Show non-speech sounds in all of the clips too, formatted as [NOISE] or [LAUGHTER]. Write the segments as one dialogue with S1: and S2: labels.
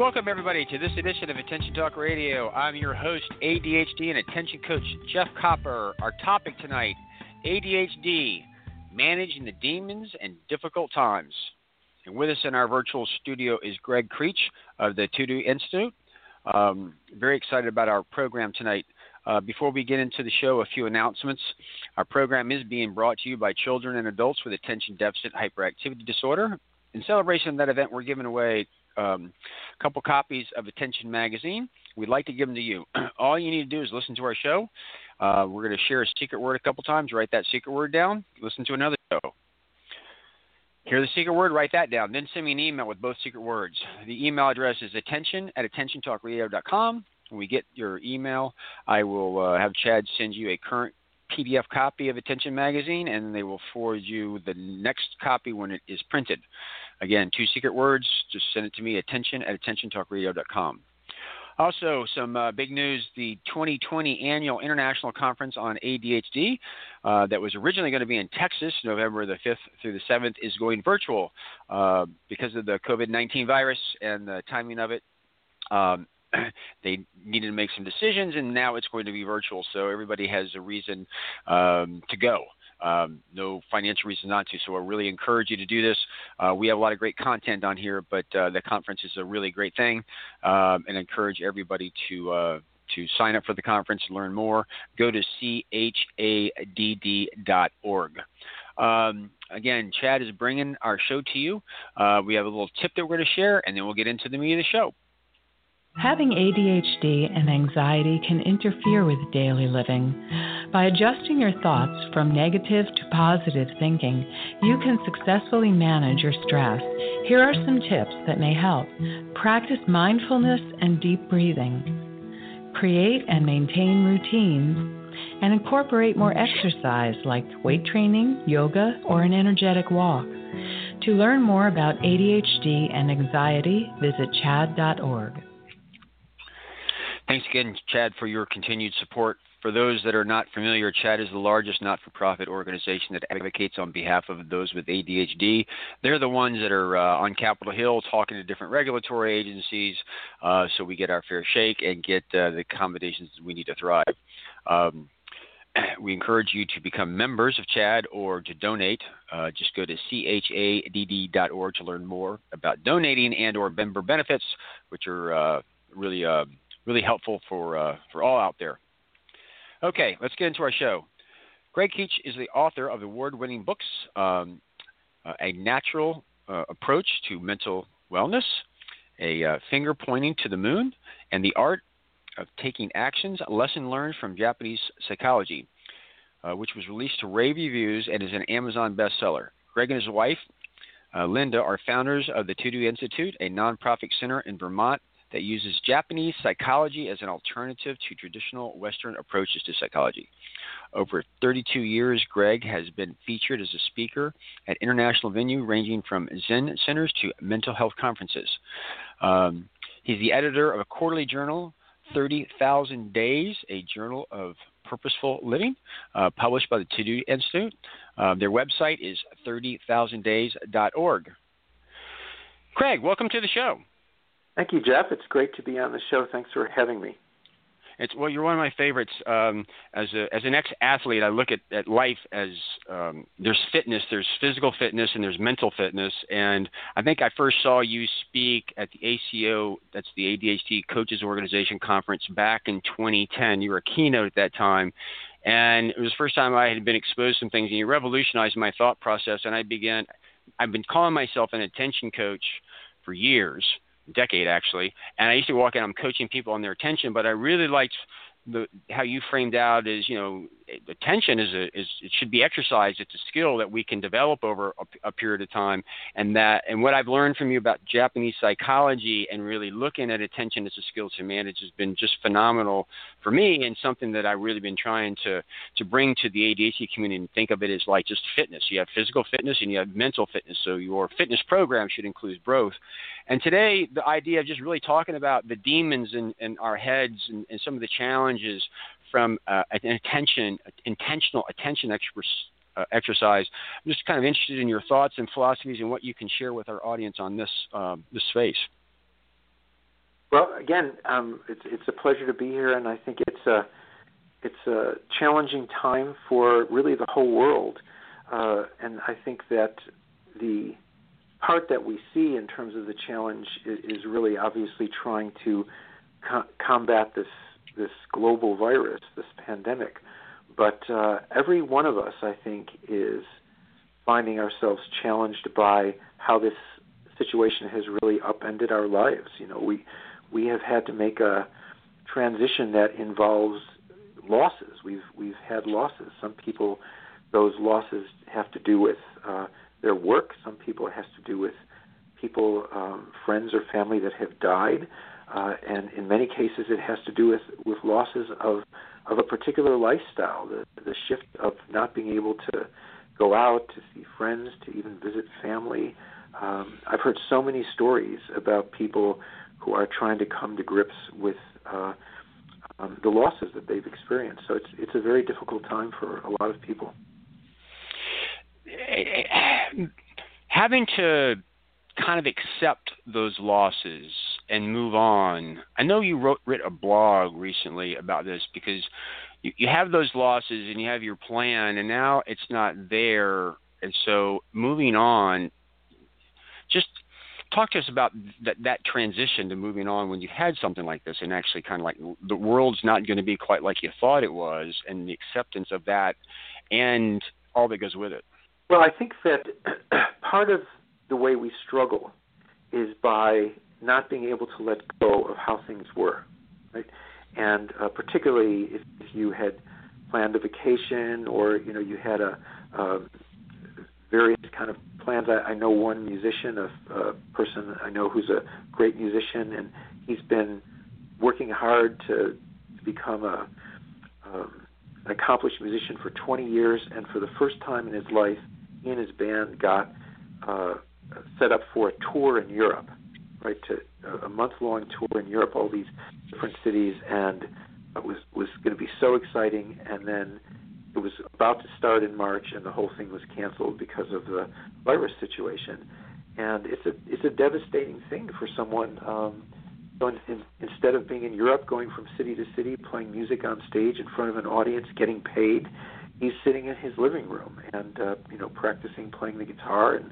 S1: Welcome, everybody, to this edition of Attention Talk Radio. I'm your host, ADHD and attention coach Jeff Copper. Our topic tonight ADHD, managing the demons and difficult times. And with us in our virtual studio is Gregg Krech of the ToDo Institute. Um, very excited about our program tonight. Uh, before we get into the show, a few announcements. Our program is being brought to you by children and adults with attention deficit hyperactivity disorder. In celebration of that event, we're giving away um, a couple copies of Attention Magazine. We'd like to give them to you. [CLEARS THROAT] All you need to do is listen to our show. Uh, we're going to share a secret word a couple times. Write that secret word down. Listen to another show. Hear the secret word, write that down. Then send me an email with both secret words. The email address is attention at attentiontalkradio.com. When we get your email, I will uh, have CHADD send you a current PDF copy of Attention Magazine, and they will forward you the next copy when it is printed. Again, two secret words. Just send it to me, attention at attentiontalkradio.com. Also, some uh, big news the 2020 Annual International Conference on ADHD, uh, that was originally going to be in Texas, November the 5th through the 7th, is going virtual uh, because of the COVID 19 virus and the timing of it. Um, [CLEARS THROAT] they needed to make some decisions, and now it's going to be virtual, so everybody has a reason um, to go. Um, no financial reason not to. So I really encourage you to do this. Uh, we have a lot of great content on here, but uh, the conference is a really great thing, um, and I encourage everybody to. Uh, to sign up for the conference and learn more, go to chadd.org. Um, again, CHADD is bringing our show to you. Uh, we have a little tip that we're going to share, and then we'll get into the meat of the show.
S2: Having ADHD and anxiety can interfere with daily living. By adjusting your thoughts from negative to positive thinking, you can successfully manage your stress. Here are some tips that may help. Practice mindfulness and deep breathing. Create and maintain routines and incorporate more exercise like weight training, yoga, or an energetic walk. To learn more about ADHD and anxiety, visit chadd.org.
S1: Thanks again, CHADD, for your continued support. For those that are not familiar, CHADD is the largest not for profit organization that advocates on behalf of those with ADHD. They're the ones that are uh, on Capitol Hill talking to different regulatory agencies uh, so we get our fair shake and get uh, the accommodations we need to thrive. Um, [CLEARS THROAT] we encourage you to become members of CHADD or to donate. Uh, just go to chadd.org to learn more about donating and or member benefits, which are uh, really uh, really helpful for uh, for all out there. Okay, let's get into our show. Gregg Krech is the author of award-winning books, um, uh, A Natural uh, Approach to Mental Wellness, A uh, Finger Pointing to the Moon, and The Art of Taking Actions, a lesson learned from Japanese psychology, uh, which was released to rave reviews and is an Amazon bestseller. Gregg and his wife, uh, Linda, are founders of the ToDo Institute, a nonprofit center in Vermont that uses Japanese psychology as an alternative to traditional Western approaches to psychology. Over 32 years, Gregg has been featured as a speaker at international venues ranging from Zen centers to mental health conferences. Um, he's the editor of a quarterly journal, 30,000 Days, a journal of purposeful living, uh, published by the ToDo Institute. Uh, their website is 30,000days.org. Craig, welcome to the show.
S3: Thank you, Jeff. It's great to be on the show. Thanks for having me.
S1: It's well, you're one of my favorites. Um, as a as an ex athlete, I look at, at life as um, there's fitness, there's physical fitness, and there's mental fitness. And I think I first saw you speak at the ACO, that's the ADHD Coaches Organization conference back in 2010. You were a keynote at that time, and it was the first time I had been exposed to some things, and you revolutionized my thought process. And I began. I've been calling myself an attention coach for years decade actually. And I used to walk in, I'm coaching people on their attention, but I really liked the how you framed out is you know attention is a is it should be exercised. It's a skill that we can develop over a, a, period of time, and that and what I've learned from you about Japanese psychology and really looking at attention as a skill to manage has been just phenomenal for me, and something that I've really been trying to to bring to the ADHD community and think of it as like just fitness. You have physical fitness and you have mental fitness. So your fitness program should include both. And today, the idea of just really talking about the demons in, in our heads and, and some of the challenges from uh, an attention, intentional attention uh, exercise. I'm just kind of interested in your thoughts and philosophies and what you can share with our audience on this um, this space.
S3: Well, again, um, it's it's a pleasure to be here, and I think it's a it's a challenging time for really the whole world, uh, and I think that the part that we see in terms of the challenge is, is really obviously trying to co- combat this this global virus, this pandemic. But uh, every one of us, I think, is finding ourselves challenged by how this situation has really upended our lives. You know, we we have had to make a transition that involves losses. We've we've had losses. Some people, those losses have to do with uh, their work. Some people it has to do with people, um, friends or family that have died uh, and in many cases it has to do with, with losses of of a particular lifestyle, the the shift of not being able to go out to see friends, to even visit family. Um, I've heard so many stories about people who are trying to come to grips with uh, um, the losses that they've experienced. So it's it's a very difficult time for a lot of people. [CLEARS THROAT]
S1: Having to kind of accept those losses and move on. I know you wrote wrote a blog recently about this because you, you have those losses and you have your plan, and now it's not there, and so moving on. Just talk to us about that that transition to moving on when you had something like this, and actually kind of like the world's not going to be quite like you thought it was, and the acceptance of that, and all that goes with it.
S3: Well, I think that [CLEARS THROAT] part of the way we struggle is by not being able to let go of how things were, right? And uh, particularly if, you had planned a vacation or you know you had a, a various kind of plans. I, I know one musician, a, a person I know who's a great musician, and he's been working hard to, to become a um, an accomplished musician for 20 years, and for the first time in his life, he and his band got uh, set up for a tour in Europe, right? To a month long tour in Europe, all these different cities, and it was was going to be so exciting. And then it was about to start in March, and the whole thing was canceled because of the virus situation. And it's a it's a devastating thing for someone. Um, going in, instead of being in Europe, going from city to city, playing music on stage in front of an audience, getting paid, he's sitting in his living room and uh, you know practicing playing the guitar and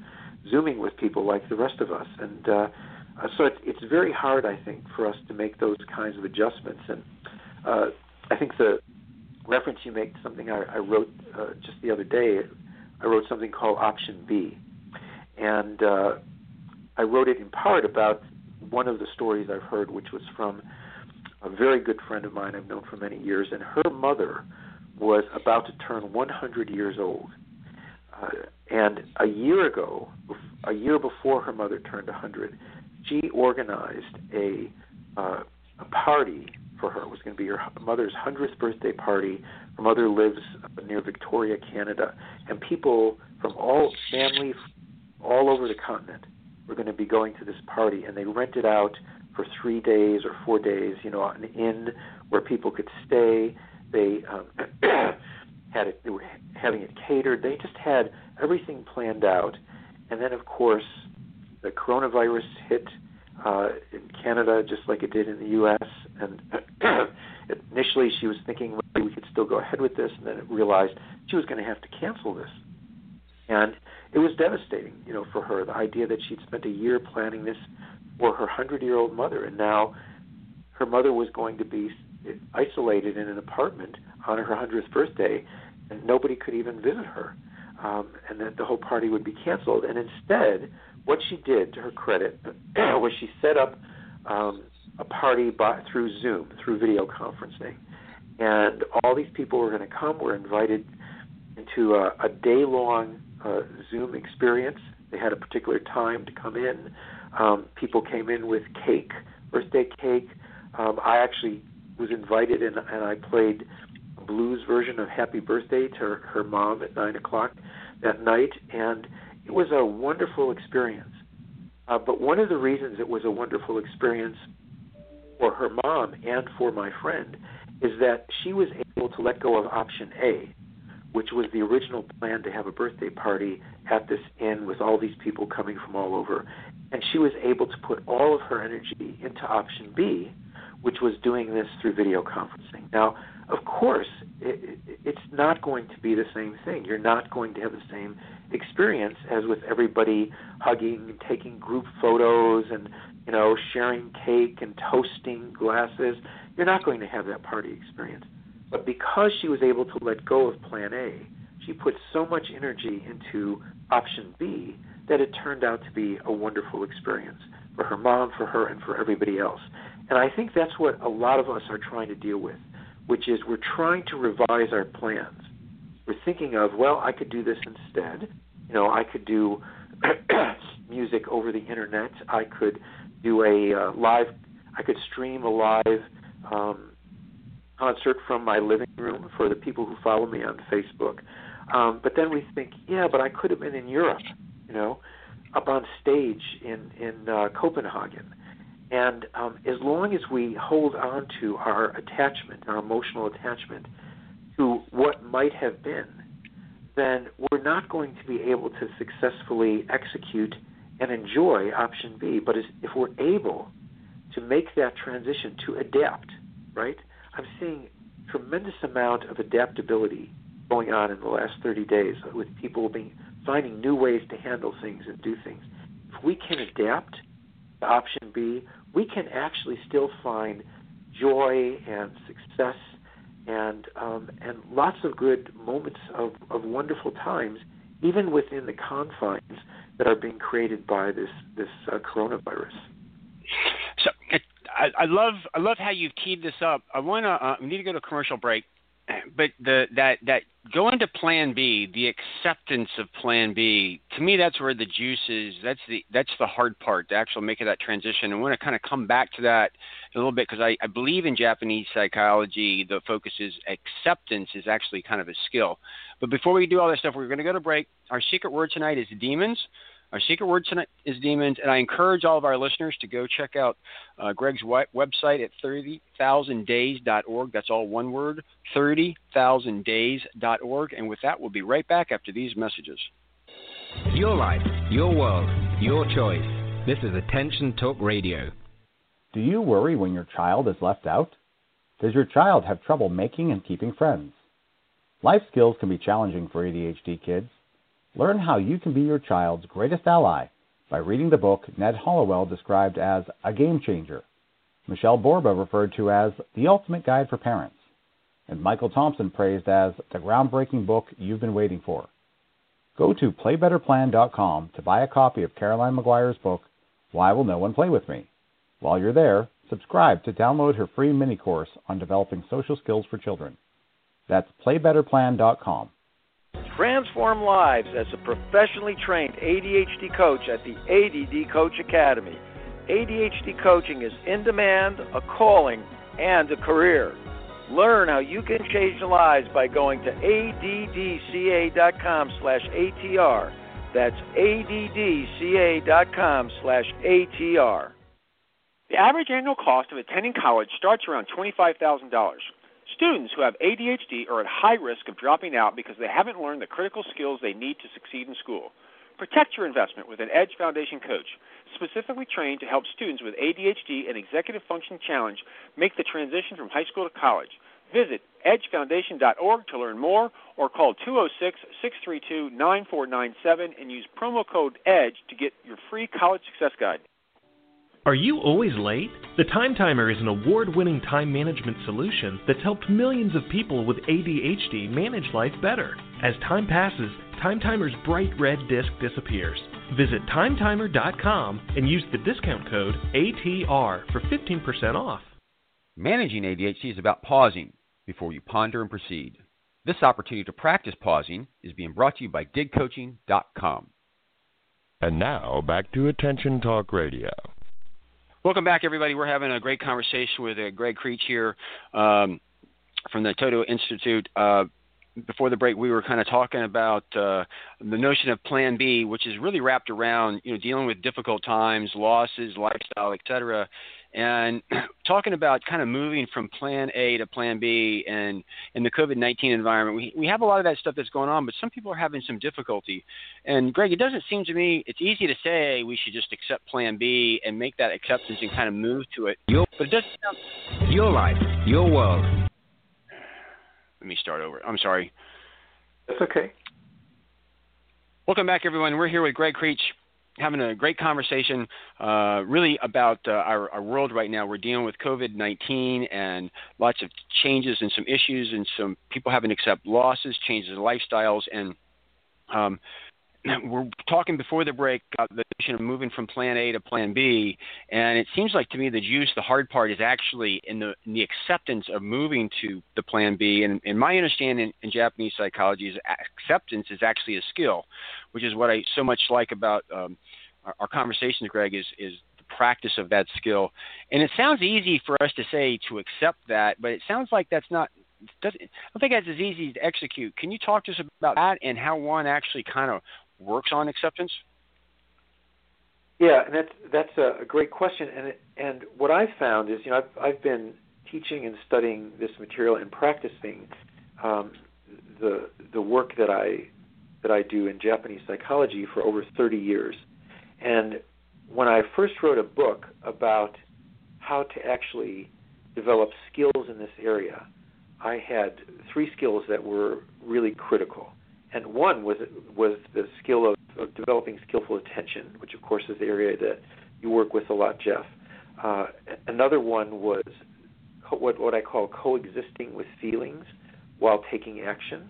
S3: zooming with people like the rest of us. And uh, uh, so it's, it's very hard, I think, for us to make those kinds of adjustments. And uh, I think the reference you make to something I, I wrote uh, just the other day, I wrote something called Option B. And uh, I wrote it in part about one of the stories I've heard, which was from a very good friend of mine I've known for many years, and her mother was about to turn 100 years old. Uh, and a year ago, a year before her mother turned 100, she organized a uh, a party for her. It was going to be her mother's 100th birthday party. Her mother lives near Victoria, Canada, and people from all family all over the continent were going to be going to this party, and they rented out for three days or four days, you know, an inn where people could stay. They um, [CLEARS THROAT] had it, they were having it catered. They just had everything planned out, and then of course the coronavirus hit uh, in Canada just like it did in the U.S. And [CLEARS THROAT] initially she was thinking maybe we could still go ahead with this, and then it realized she was going to have to cancel this. And it was devastating, you know, for her. The idea that she'd spent a year planning this for her hundred-year-old mother, and now her mother was going to be isolated in an apartment on her hundredth birthday, and nobody could even visit her, um, and that the whole party would be canceled. And instead, what she did, to her credit, [CLEARS THROAT] was she set up um, a party by, through Zoom, through video conferencing, and all these people were going to come. Were invited into a, a day-long uh, Zoom experience. They had a particular time to come in. Um, people came in with cake, birthday cake. Um, I actually was invited, and, and I played blues version of Happy Birthday to her, her mom at nine o'clock that night, and it was a wonderful experience. Uh, but one of the reasons it was a wonderful experience for her mom and for my friend is that she was able to let go of option A, which was the original plan to have a birthday party at this inn with all these people coming from all over. And she was able to put all of her energy into option B, which was doing this through video conferencing. Now, of course, it, it's not going to be the same thing. You're not going to have the same experience as with everybody hugging and taking group photos and you know sharing cake and toasting glasses. You're not going to have that party experience. But because she was able to let go of plan A, she put so much energy into option B that it turned out to be a wonderful experience for her mom, for her, and for everybody else. And I think that's what a lot of us are trying to deal with, which is we're trying to revise our plans. We're thinking of, well, I could do this instead. You know, I could do [CLEARS THROAT] music over the internet. I could do a uh, live. I could stream a live um, concert from my living room for the people who follow me on Facebook. Um, but then we think, yeah, but I could have been in Europe, you know, up on stage in in uh, Copenhagen. And um, as long as we hold on to our attachment, our emotional attachment to what might have been, then we're not going to be able to successfully execute and enjoy option B. But if we're able to make that transition to adapt, right? I'm seeing tremendous amount of adaptability going on in the last 30 days with people being finding new ways to handle things and do things. If we can adapt to option B, we can actually still find joy and success and um, and lots of good moments of, of wonderful times, even within the confines that are being created by this this uh, coronavirus.
S1: So I, I love I love how you've keyed this up. I want to uh, we need to go to commercial break, but the that that going to Plan B, the acceptance of Plan B, to me that's where the juice is. That's the that's the hard part, to actually making that transition. I want to kind of come back to that a little bit because I, I believe in Japanese psychology. The focus is acceptance is actually kind of a skill. But before we do all that stuff, we're going to go to break. Our secret word tonight is demons. Our secret word tonight is demons, and I encourage all of our listeners to go check out uh, Gregg's website at 30,000days.org. That's all one word, 30,000days.org. And with that, we'll be right back after these messages.
S4: Your life, your world, your choice. This is Attention Talk Radio.
S5: Do you worry when your child is left out? Does your child have trouble making and keeping friends? Life skills can be challenging for ADHD kids. Learn how you can be your child's greatest ally by reading the book Ned Hallowell described as a game changer, Michelle Borba referred to as the ultimate guide for parents, and Michael Thompson praised as the groundbreaking book you've been waiting for. Go to playbetterplan.com to buy a copy of Caroline Maguire's book, Why Will No One Play With Me? While you're there, subscribe to download her free mini course on developing social skills for children. That's playbetterplan.com.
S6: Transform lives as a professionally trained ADHD coach at the ADD Coach Academy. ADHD coaching is in demand, a calling, and a career. Learn how you can change lives by going to addca.com slash ATR. That's addca.com slash ATR.
S1: The average annual cost of attending college starts around $25,000. Students who have ADHD are at high risk of dropping out because they haven't learned the critical skills they need to succeed in school. Protect your investment with an Edge Foundation coach, specifically trained to help students with ADHD and executive function challenge make the transition from high school to college. Visit edgefoundation.org to learn more or call 206 632 9497 and use promo code EDGE to get your free college success guide.
S7: Are you always late? The Time Timer is an award winning time management solution that's helped millions of people with ADHD manage life better. As time passes, Time Timer's bright red disc disappears. Visit timetimer.com and use the discount code ATR for 15% off.
S1: Managing ADHD is about pausing, before you ponder and proceed. This opportunity to practice pausing is being brought to you by digcoaching.com.
S8: And now back to Attention Talk Radio.
S1: Welcome back, everybody. We're having a great conversation with uh, Gregg Krech here um, from the ToDo Institute. Uh, before the break, we were kind of talking about uh, the notion of Plan B, which is really wrapped around you know dealing with difficult times, losses, lifestyle, etc and [CLEARS THROAT] talking about kind of moving from plan A to plan B and in the COVID 19 environment, we, we have a lot of that stuff that's going on, but some people are having some difficulty. And Gregg, it doesn't seem to me, it's easy to say we should just accept plan B and make that acceptance and kind of move to it.
S4: Your,
S1: but it doesn't sound.
S4: Your life, your world.
S1: Let me start over. I'm sorry.
S3: That's okay.
S1: Welcome back, everyone. We're here with Gregg Krech having a great conversation, uh, really about uh, our, our, world right now. We're dealing with COVID 19 and lots of changes and some issues, and some people having to accept losses, changes in lifestyles, and um, [CLEARS THROAT] we're talking before the break about the notion of moving from plan A to plan B, and it seems like to me the juice, the hard part, is actually in the in the acceptance of moving to the plan B. And, and my understanding in Japanese psychology is acceptance is actually a skill, which is what I so much like about um, our, our conversations, Gregg, is is the practice of that skill. And it sounds easy for us to say to accept that, but it sounds like that's not I don't think that's as easy to execute. Can you talk to us about that and how one actually kind of works on acceptance?
S3: Yeah, and that's that's a, great question. And and what I've found is, you know, I've I've been teaching and studying this material and practicing um, the the work that I that I do in Japanese psychology for over 30 years. And when I first wrote a book about how to actually develop skills in this area, I had three skills that were really critical and one was was the skill of, of developing skillful attention, which of course is the area that you work with a lot, Jeff. Uh, another one was co- what what I call coexisting with feelings while taking action.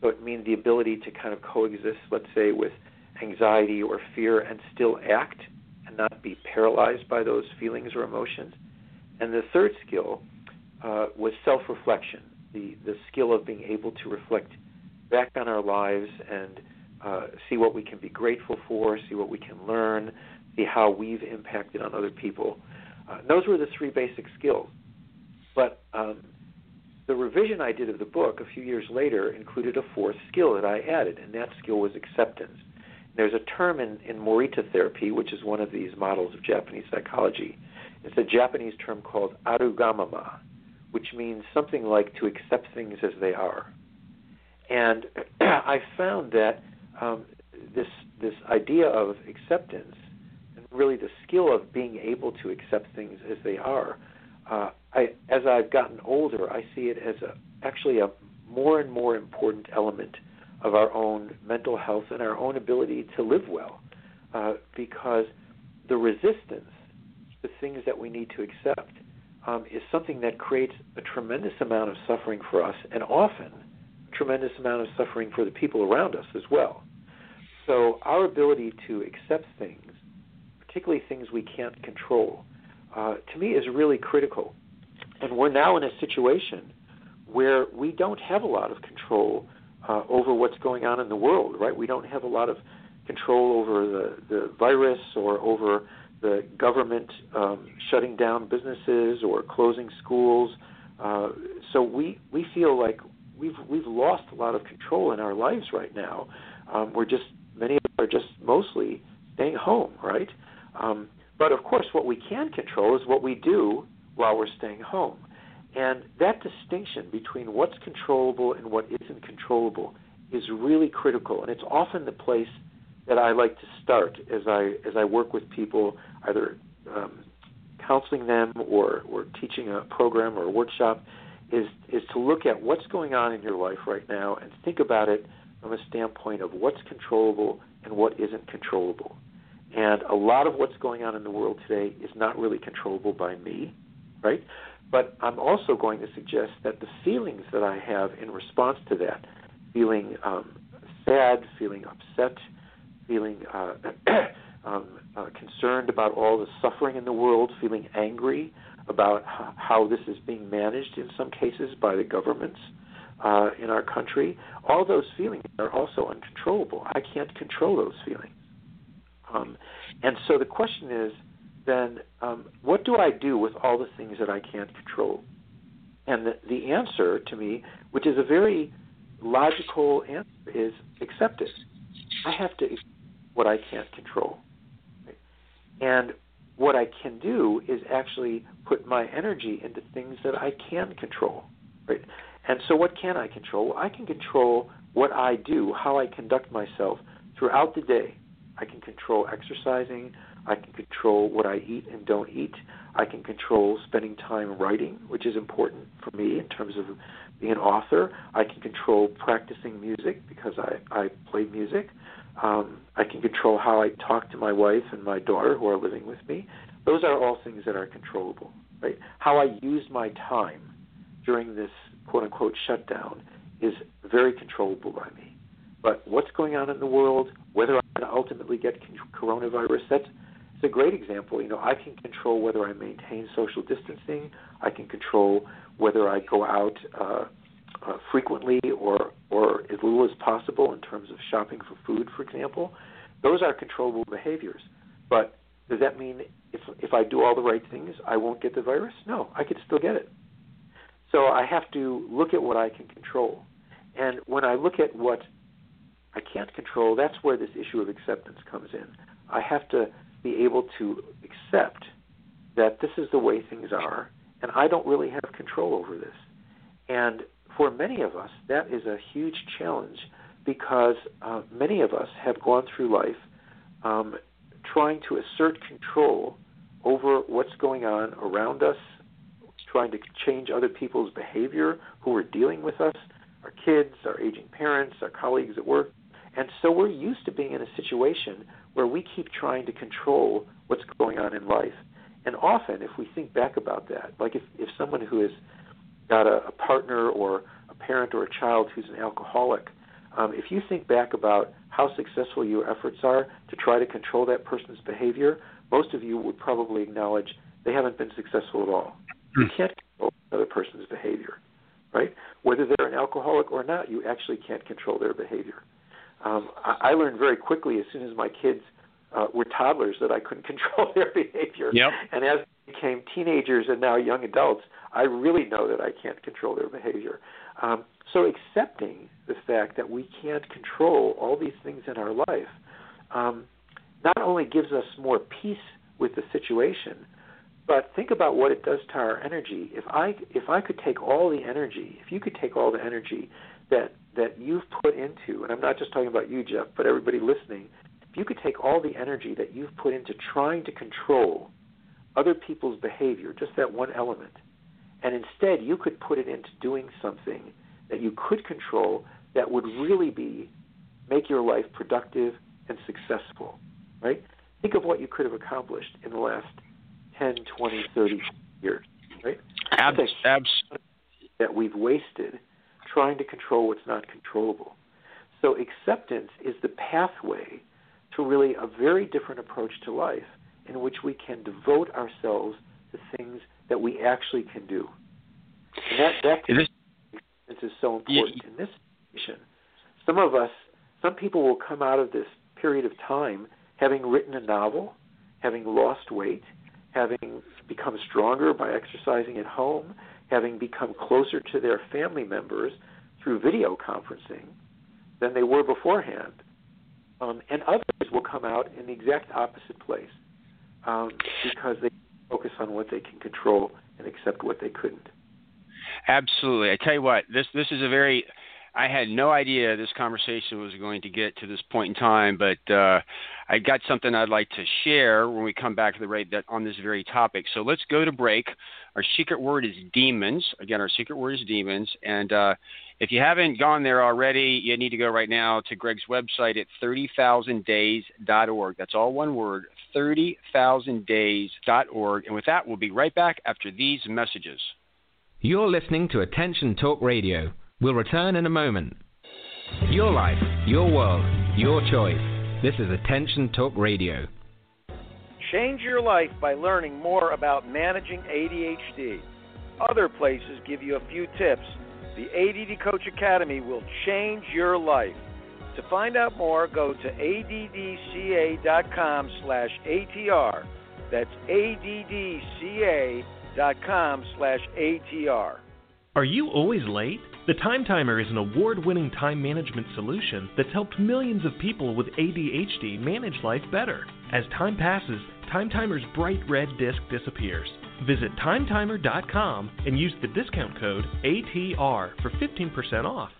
S3: So it means the ability to kind of coexist, let's say, with anxiety or fear and still act and not be paralyzed by those feelings or emotions. And the third skill uh, was self-reflection, the the skill of being able to reflect back on our lives and uh, see what we can be grateful for, see what we can learn, see how we've impacted on other people. Uh, those were the three basic skills. But um, the revision I did of the book a few years later included a fourth skill that I added, and that skill was acceptance. There's a term in, in Morita therapy, which is one of these models of Japanese psychology. It's a Japanese term called arugamama, which means something like to accept things as they are. And [CLEARS THROAT] I found that um, this this idea of acceptance and really the skill of being able to accept things as they are, uh, I, as I've gotten older, I see it as a, actually a more and more important element of our own mental health and our own ability to live well, uh, because the resistance to things that we need to accept um, is something that creates a tremendous amount of suffering for us, and often tremendous amount of suffering for the people around us as well. So our ability to accept things, particularly things we can't control, uh, to me is really critical. And we're now in a situation where we don't have a lot of control uh, over what's going on in the world, right? We don't have a lot of control over the, the virus or over the government um, shutting down businesses or closing schools. Uh, so we, we feel like we've we've lost a lot of control in our lives right now. Um, we're just many of us are just mostly staying home, right? Um, but of course, what we can control is what we do while we're staying home, and that distinction between what's controllable and what isn't controllable is really critical, and it's often the place that I like to start as I as I work with people, either um, counseling them or or teaching a program or a workshop is is to look at what's going on in your life right now and think about it from a standpoint of what's controllable and what isn't controllable. And a lot of what's going on in the world today is not really controllable by me, right? But I'm also going to suggest that the feelings that I have in response to that, feeling um, sad, feeling upset, feeling uh, [CLEARS THROAT] um, uh, concerned about all the suffering in the world, feeling angry, about how this is being managed in some cases by the governments uh, in our country. All those feelings are also uncontrollable. I can't control those feelings. Um, and so the question is then, um, what do I do with all the things that I can't control? And the, the answer to me, which is a very logical answer, is accept it. I have to accept what I can't control. And what I can do is actually put my energy into things that I can control. Right? And so, what can I control? I can control what I do, how I conduct myself throughout the day. I can control exercising. I can control what I eat and don't eat. I can control spending time writing, which is important for me in terms of being an author. I can control practicing music because I, I play music. Um, I can control how I talk to my wife and my daughter who are living with me. Those are all things that are controllable, right? How I use my time during this quote unquote shutdown is very controllable by me. But what's going on in the world, whether I'm going to ultimately get coronavirus, that's it's a great example. You know, I can control whether I maintain social distancing. I can control whether I go out uh, uh, frequently or or as little as possible in terms of shopping for food, for example. Those are controllable behaviors. But does that mean if if I do all the right things, I won't get the virus? No, I could still get it. So I have to look at what I can control. And when I look at what I can't control, that's where this issue of acceptance comes in. I have to be able to accept that this is the way things are, and I don't really have control over this. And for many of us, that is a huge challenge because uh, many of us have gone through life um, trying to assert control over what's going on around us, trying to change other people's behavior who are dealing with us, our kids, our aging parents, our colleagues at work. And so we're used to being in a situation where we keep trying to control what's going on in life. And often, if we think back about that, like if, if someone who has got a, a partner or a parent or a child who's an alcoholic, um, if you think back about how successful your efforts are to try to control that person's behavior, most of you would probably acknowledge they haven't been successful at all. You hmm. can't control another person's behavior, right? Whether they're an alcoholic or not, you actually can't control their behavior. Um, I, I learned very quickly as soon as my kids uh, were toddlers that I couldn't [LAUGHS] control their behavior.
S1: Yep.
S3: And as they became teenagers and now young adults, I really know that I can't control their behavior. Um, so accepting the fact that we can't control all these things in our life um, not only gives us more peace with the situation, but think about what it does to our energy. If I if I could take all the energy, if you could take all the energy that that you've put into, and I'm not just talking about you, Jeff, but everybody listening, if you could take all the energy that you've put into trying to control other people's behavior, just that one element, and instead you could put it into doing something that you could control that would really be make your life productive and successful, right? Think of what you could have accomplished in the last 10, 20, 30 years, right?
S1: Abs-
S3: that we've wasted trying to control what's not controllable. So acceptance is the pathway to really a very different approach to life in which we can devote ourselves to things that we actually can do. And that, that is, is so important in this situation. Some of us, some people will come out of this period of time having written a novel, having lost weight, having become stronger by exercising at home, having become closer to their family members through video conferencing than they were beforehand. Um, and others will come out in the exact opposite place um, because they focus on what they can control and accept what they couldn't.
S1: Absolutely. I tell you what, this this is a very I had no idea this conversation was going to get to this point in time, but uh, I got something I'd like to share when we come back to the rate that on this very topic. So let's go to break. Our secret word is demons. Again, our secret word is demons. And uh, if you haven't gone there already, you need to go right now to Gregg's website at 30,000days.org. That's all one word, 30,000days.org. And with that, we'll be right back after these messages.
S4: You're listening to Attention Talk Radio. We'll return in a moment. Your life, your world, your choice. This is Attention Talk Radio.
S6: change your life by learning more about managing ADHD. Other places give you a few tips. The ADD Coach Academy will change your life. To find out more, go to addca.com slash ATR. That's addca.com slash ATR.
S7: Are you always late? The Time Timer is an award winning time management solution that's helped millions of people with ADHD manage life better. As time passes, Time Timer's bright red disc disappears. Visit timetimer.com and use the discount code ATR for 15% off.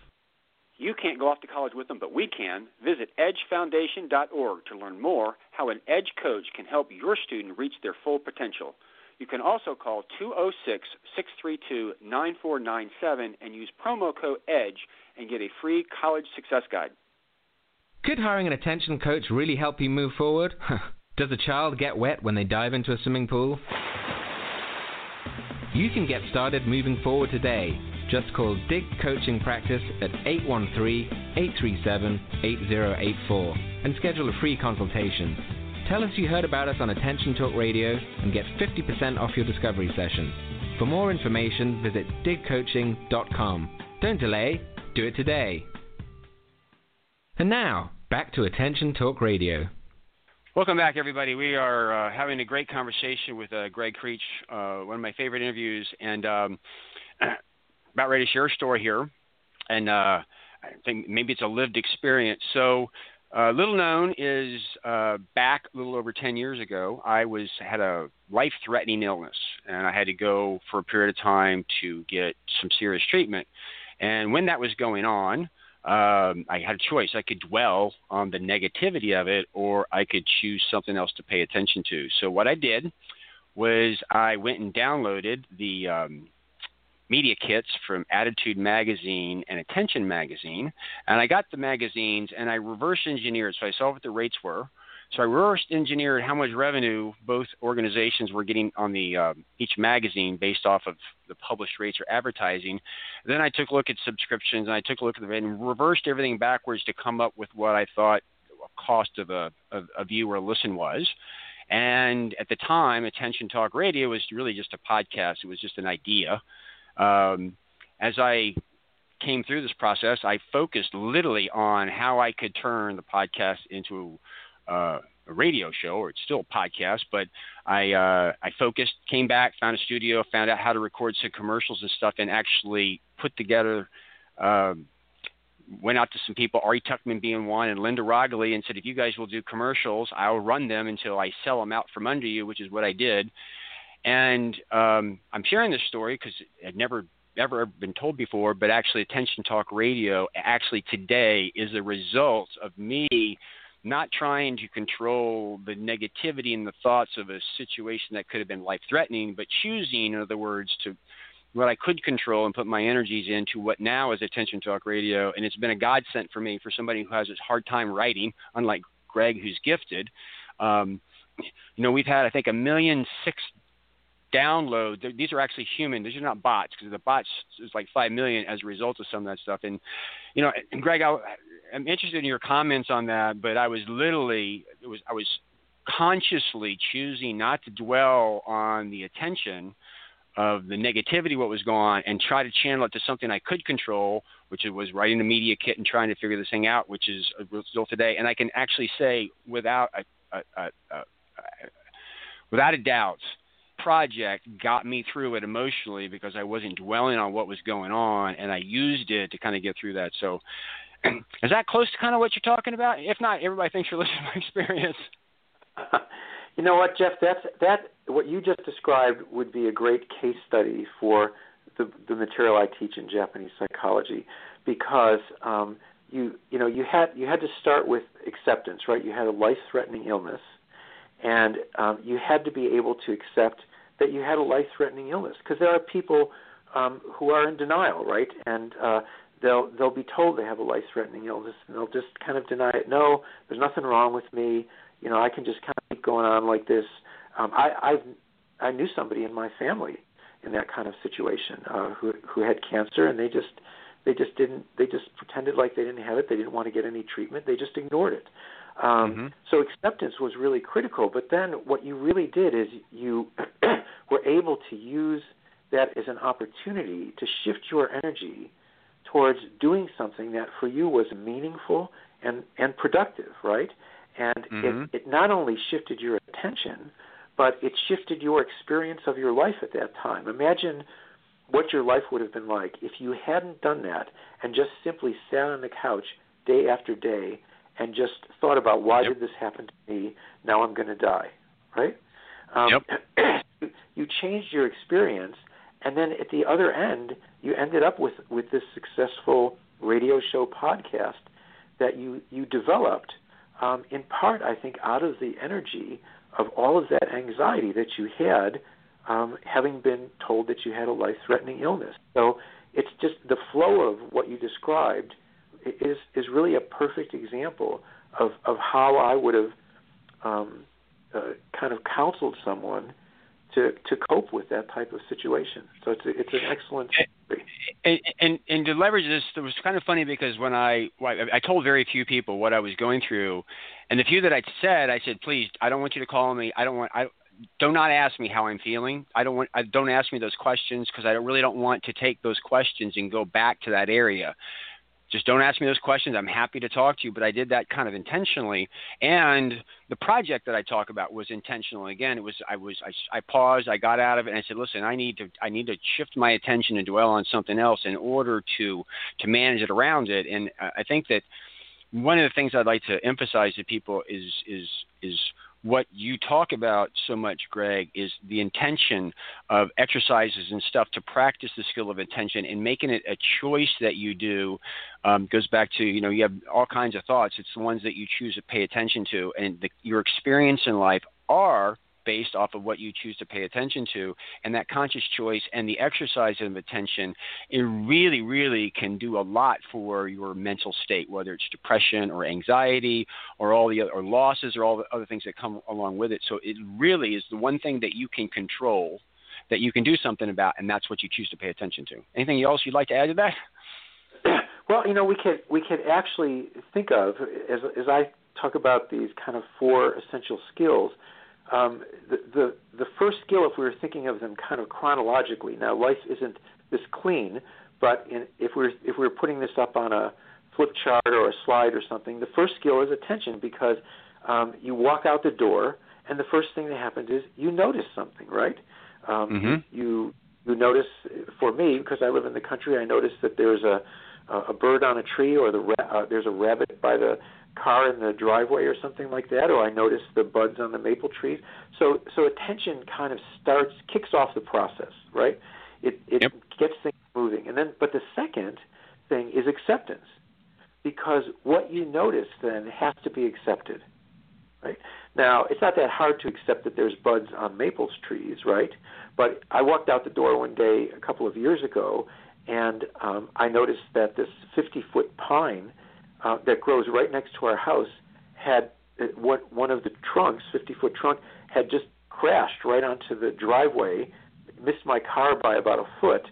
S1: You can't go off to college with them, but we can. Visit edgefoundation.org to learn more how an Edge coach can help your student reach their full potential. You can also call 206 632 9497 and use promo code EDGE and get a free college success guide.
S4: Could hiring an attention coach really help you move forward? [LAUGHS] Does a child get wet when they dive into a swimming pool? You can get started moving forward today. Just call Dig Coaching Practice at 813 837 8084 and schedule a free consultation. Tell us you heard about us on Attention Talk Radio and get 50% off your discovery session. For more information, visit digcoaching.com. Don't delay, do it today. And now, back to Attention Talk Radio.
S1: Welcome back, everybody. We are uh, having a great conversation with uh, Gregg Krech, uh, one of my favorite interviews, and um, [CLEARS THROAT] about ready to share a story here. And uh, I think maybe it's a lived experience. So, uh, little known is uh, back a little over 10 years ago, I was had a life-threatening illness, and I had to go for a period of time to get some serious treatment. And when that was going on, um, I had a choice. I could dwell on the negativity of it, or I could choose something else to pay attention to. So what I did was I went and downloaded the um, media kits from ADDitude Magazine and Attention Magazine, and I got the magazines and I reverse engineered. So I saw what the rates were. So I reverse engineered how much revenue both organizations were getting on the uh, each magazine based off of the published rates or advertising. Then I took a look at subscriptions and I took a look at the and reversed everything backwards to come up with what I thought cost of a, a view or a listen was. And at the time, Attention Talk Radio was really just a podcast. It was just an idea um, as I came through this process, I focused literally on how I could turn the podcast into uh, a radio show, or it's still a podcast. But I uh, I focused, came back, found a studio, found out how to record some commercials and stuff, and actually put together. Um, went out to some people, Ari Tuckman being one, and Linda Roggli, and said, if you guys will do commercials, I'll run them until I sell them out from under you, which is what I did. And um, I'm sharing this story because had never ever been told before, but actually, Attention Talk Radio actually today is a result of me not trying to control the negativity and the thoughts of a situation that could have been life threatening, but choosing, in other words, to what I could control and put my energies into what now is Attention Talk Radio. And it's been a godsend for me for somebody who has a hard time writing, unlike Gregg, who's gifted. Um, you know, we've had, I think, a million six download. These are actually human. These are not bots because the bots is like five million as a result of some of that stuff. And you know, and Greg, I, I'm interested in your comments on that. But I was literally, it was I was consciously choosing not to dwell on the attention of the negativity, what was going on, and try to channel it to something I could control, which was writing the media kit and trying to figure this thing out, which is a result today. And I can actually say without a, a, a, a without a doubt project got me through it emotionally because I wasn't dwelling on what was going on and I used it to kind of get through that. So, [CLEARS THROAT] is that close to kind of what you're talking about? If not, everybody thinks you're listening to my experience. [LAUGHS]
S3: you know what, Jeff? That's that. What you just described would be a great case study for the the material I teach in Japanese psychology, because um, you you know you had you had to start with acceptance, right? You had a life threatening illness, and um, you had to be able to accept that you had a life-threatening illness because there are people um, who are in denial, right? And uh, they'll they'll be told they have a life-threatening illness, and they'll just kind of deny it. No, there's nothing wrong with me. You know, I can just kind of keep going on like this. Um, I I've I knew somebody in my family in that kind of situation uh, who who had cancer, and they just they just didn't they just pretended like they didn't have it. They didn't want to get any treatment. They just ignored it. Um,
S1: mm-hmm.
S3: So acceptance was really critical. But then what you really did is you [CLEARS THROAT] were able to use that as an opportunity to shift your energy towards doing something that for you was meaningful and, and productive, right? And
S1: mm-hmm.
S3: it, it not only shifted your attention, but it shifted your experience of your life at that time. Imagine what your life would have been like if you hadn't done that and just simply sat on the couch day after day and just thought about why
S1: yep.
S3: did this happen to me? Now I'm going to die, right? Um,
S1: yep. [CLEARS THROAT]
S3: you changed your experience, and then at the other end, you ended up with with this successful radio show podcast that you you developed um, in part, I think, out of the energy of all of that anxiety that you had, um, having been told that you had a life-threatening illness. So it's just the flow of what you described is is really a perfect example of of how I would have um, uh, kind of counseled someone to to cope with that type of situation. So it's a, it's an excellent.
S1: And, and and to leverage this, it was kind of funny because when I I told very few people what I was going through, and the few that I said, I said, please, I don't want you to call me. I don't want I. Do not ask me how I'm feeling. I don't want. I don't ask me those questions because I really don't want to take those questions and go back to that area just don't ask me those questions. I'm happy to talk to you, but I did that kind of intentionally. And the project that I talk about was intentional. Again, it was I was I, I paused, I got out of it, and I said, listen, I need to I need to shift my attention and dwell on something else in order to to manage it around it. And uh, I think that one of the things I'd like to emphasize to people is is is what you talk about so much, Gregg, is the intention of exercises and stuff to practice the skill of attention and making it a choice that you do. Um, goes back to you know you have all kinds of thoughts. It's the ones that you choose to pay attention to, and the, your experience in life are based off of what you choose to pay attention to. And that conscious choice and the exercise of attention, it really, really can do a lot for your mental state, whether it's depression or anxiety or all the other, or losses or all the other things that come along with it. So it really is the one thing that you can control that you can do something about, and that's what you choose to pay attention to. Anything else you'd like to add to that? [CLEARS THROAT]
S3: Well, you know, we could we could actually think of as as I talk about these kind of four essential skills um, the, the the first skill, if we were thinking of them kind of chronologically, now life isn't this clean, but in, if we're if we we're putting this up on a flip chart or a slide or something, the first skill is attention because um, you walk out the door and the first thing that happens is you notice something, right? Um,
S1: mm-hmm.
S3: You you notice, for me, because I live in the country, I notice that there's a a bird on a tree or the uh, there's a rabbit by the car in the driveway or something like that, or I notice the buds on the maple trees. So so attention kind of starts kicks off the process, right? It it
S1: yep.
S3: gets things moving, and then but the second thing is acceptance, because what you notice then has to be accepted, right? Now it's not that hard to accept that there's buds on maple trees, right? But I walked out the door one day a couple of years ago, and um, I noticed that this 50 foot pine uh, that grows right next to our house had uh, what one of the trunks, 50 foot trunk, had just crashed right onto the driveway, missed my car by about a foot,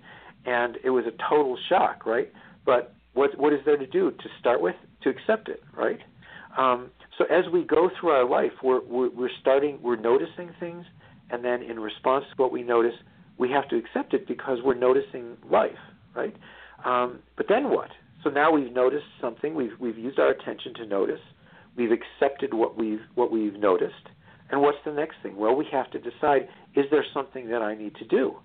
S3: and it was a total shock, right? But what what is there to do to start with? To accept it, right? Um, so as we go through our life, we're, we're we're starting, we're noticing things, and then in response to what we notice, we have to accept it because we're noticing life, right? Um, but then what? So now we've noticed something. We've we've used our attention to notice. We've accepted what we've what we've noticed. And what's the next thing? Well, we have to decide: is there something that I need to do?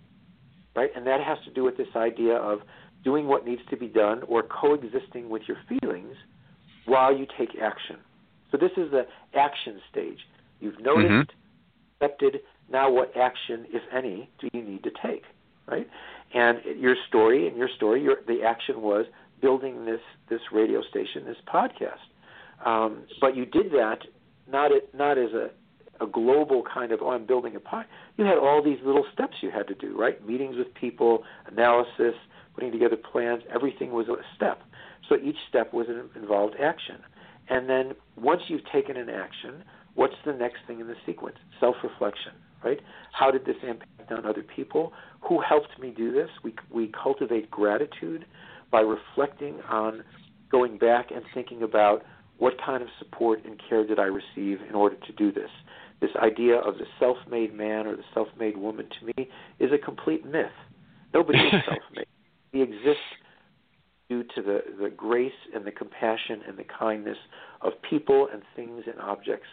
S3: Right, and that has to do with this idea of doing what needs to be done or coexisting with your feelings while you take action. So this is the action stage. You've noticed, mm-hmm. accepted. Now, what action, if any, do you need to take? Right, and your story, and your story, your, the action was building this this radio station, this podcast. Um, but you did that not not as a a global kind of oh I'm building a pod. You had all these little steps you had to do, right? Meetings with people, analysis, putting together plans. Everything was a step. So each step was an involved action. And then once you've taken an action, what's the next thing in the sequence? Self-reflection, right? How did this impact on other people? Who helped me do this? We we cultivate gratitude by reflecting on going back and thinking about what kind of support and care did I receive in order to do this? This idea of the self made man or the self made woman to me is a complete myth. Nobody is [LAUGHS] self made. We exist due to the, the grace and the compassion and the kindness of people and things and objects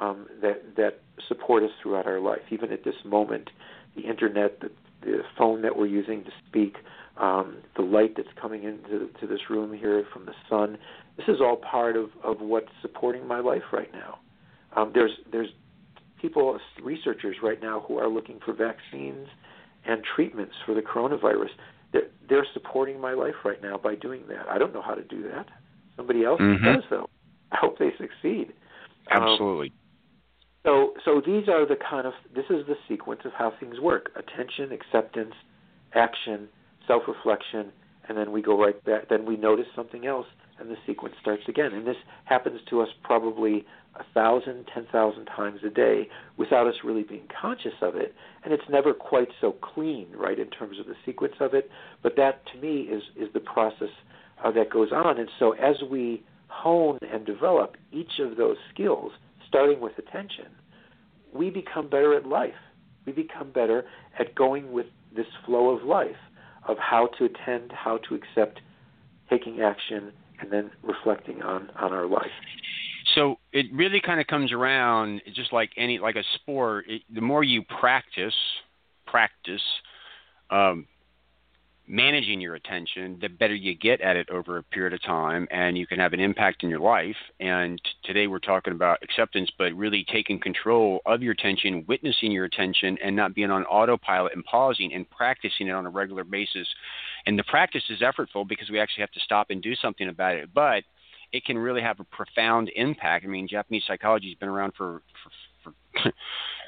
S3: um, that that support us throughout our life. Even at this moment, the internet, the, the phone that we're using to speak, um, the light that's coming into to this room here from the sun. This is all part of, of what's supporting my life right now. Um, there's there's people, researchers right now who are looking for vaccines and treatments for the coronavirus. They're, they're supporting my life right now by doing that. I don't know how to do that. Somebody else
S1: mm-hmm.
S3: does, though. I hope they succeed.
S1: Absolutely. Um,
S3: so, so these are the kind of this is the sequence of how things work: attention, acceptance, action, self-reflection, and then we go right back. Then we notice something else, and the sequence starts again. And this happens to us probably a thousand, ten thousand times a day without us really being conscious of it. And it's never quite so clean, right, in terms of the sequence of it. But that, to me, is is the process uh, that goes on. And so as we hone and develop each of those skills, starting with attention, we become better at life. We become better at going with this flow of life, of how to attend, how to accept, taking action, and then reflecting on, on our life.
S1: So it really kind of comes around just like any like a sport. It, the more you practice, practice, um, managing your attention, the better you get at it over a period of time, and you can have an impact in your life. And today we're talking about acceptance, but really taking control of your attention, witnessing your attention, and not being on autopilot and pausing and practicing it on a regular basis. And the practice is effortful because we actually have to stop and do something about it, but it can really have a profound impact. I mean, Japanese psychology has been around for, for, for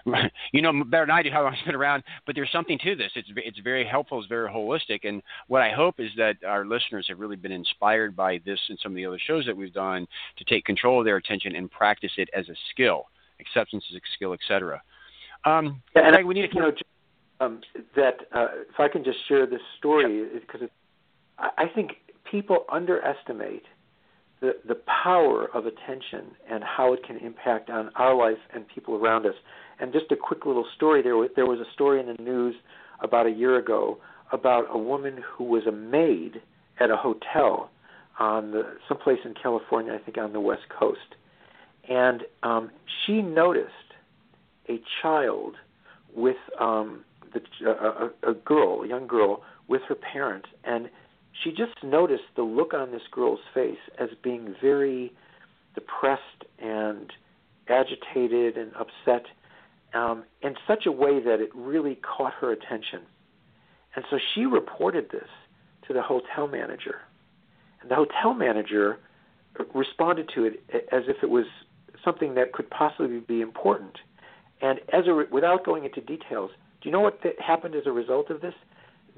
S1: [LAUGHS] you know better than I do how long it's been around, but there's something to this. It's it's very helpful. It's very holistic, and what I hope is that our listeners have really been inspired by this and some of the other shows that we've done to take control of their attention and practice it as a skill. Acceptance is a skill, etc. Um,
S3: yeah, and I, think we need to you know um, that uh, if I can just share this story because yeah. I think people underestimate the, the power of attention and how it can impact on our life and people around us. And just a quick little story there was, there was a story in the news about a year ago about a woman who was a maid at a hotel on the someplace in California, I think on the West Coast. And um, she noticed a child with um, the, a, a girl, a young girl, with her parent, and she just noticed the look on this girl's face as being very depressed and agitated and upset um, in such a way that it really caught her attention. And so she reported this to the hotel manager. And the hotel manager responded to it as if it was something that could possibly be important. And as a, without going into details, do you know what happened as a result of this?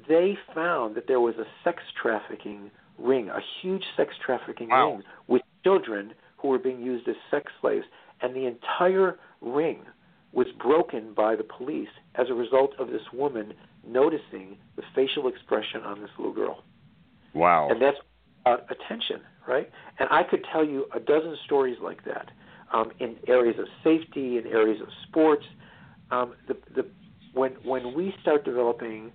S3: They found that there was a sex trafficking ring, a huge sex trafficking
S1: wow.
S3: ring with children who were being used as sex slaves, and the entire ring was broken by the police as a result of this woman noticing the facial expression on this little girl.
S1: Wow.
S3: And that's about attention, right? And I could tell you a dozen stories like that um, in areas of safety, in areas of sports. Um, the, the, when, when we start developing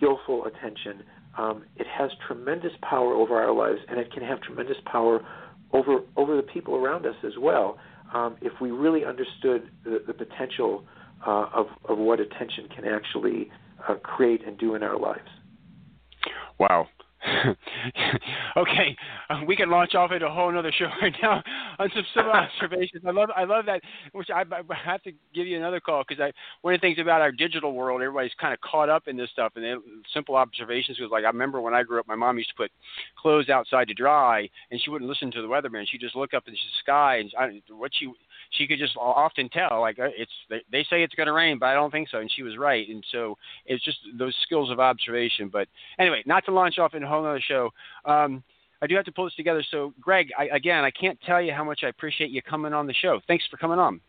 S3: skillful attention, um, it has tremendous power over our lives, and it can have tremendous power over over the people around us as well um, if we really understood the, the potential uh, of, of what attention can actually uh, create and do in our lives.
S1: Wow. [LAUGHS] okay, uh, we can launch off into a whole other show [LAUGHS] right now on some simple [LAUGHS] observations. I love, I love that. Which I, I have to give you another call because I one of the things about our digital world, everybody's kind of caught up in this stuff. And then simple observations was like I remember when I grew up, my mom used to put clothes outside to dry, and she wouldn't listen to the weatherman. She'd just look up at the sky and I, what she she could just often tell like uh, it's they, they say it's going to rain, but I don't think so, and she was right. And so it's just those skills of observation. But anyway, not to launch off in a whole other show. Um, I do have to pull this together. So, Gregg, I, again, I can't tell you how much I appreciate you coming on the show. Thanks for coming on.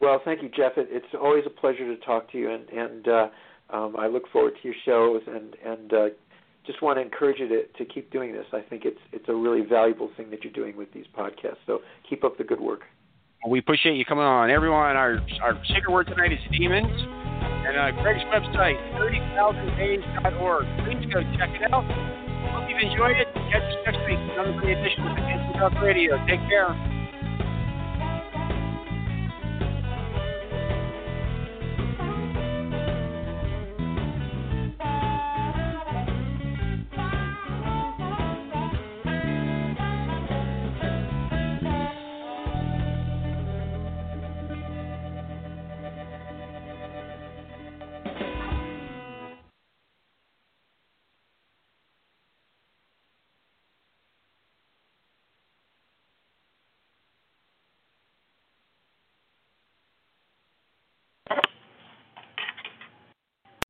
S3: Well, thank you, Jeff. It, it's always a pleasure to talk to you, and, and uh, um, I look forward to your shows and and uh, just want to encourage you to, to keep doing this. I think it's it's a really valuable thing that you're doing with these podcasts. So keep up the good work.
S1: We appreciate you coming on. Everyone, our our secret word tonight is demons. And uh, Gregg's website, 30,000days.org. Please go check it out. Hope you've enjoyed it. Catch us next week. Another great edition of the Talk Radio. Take care.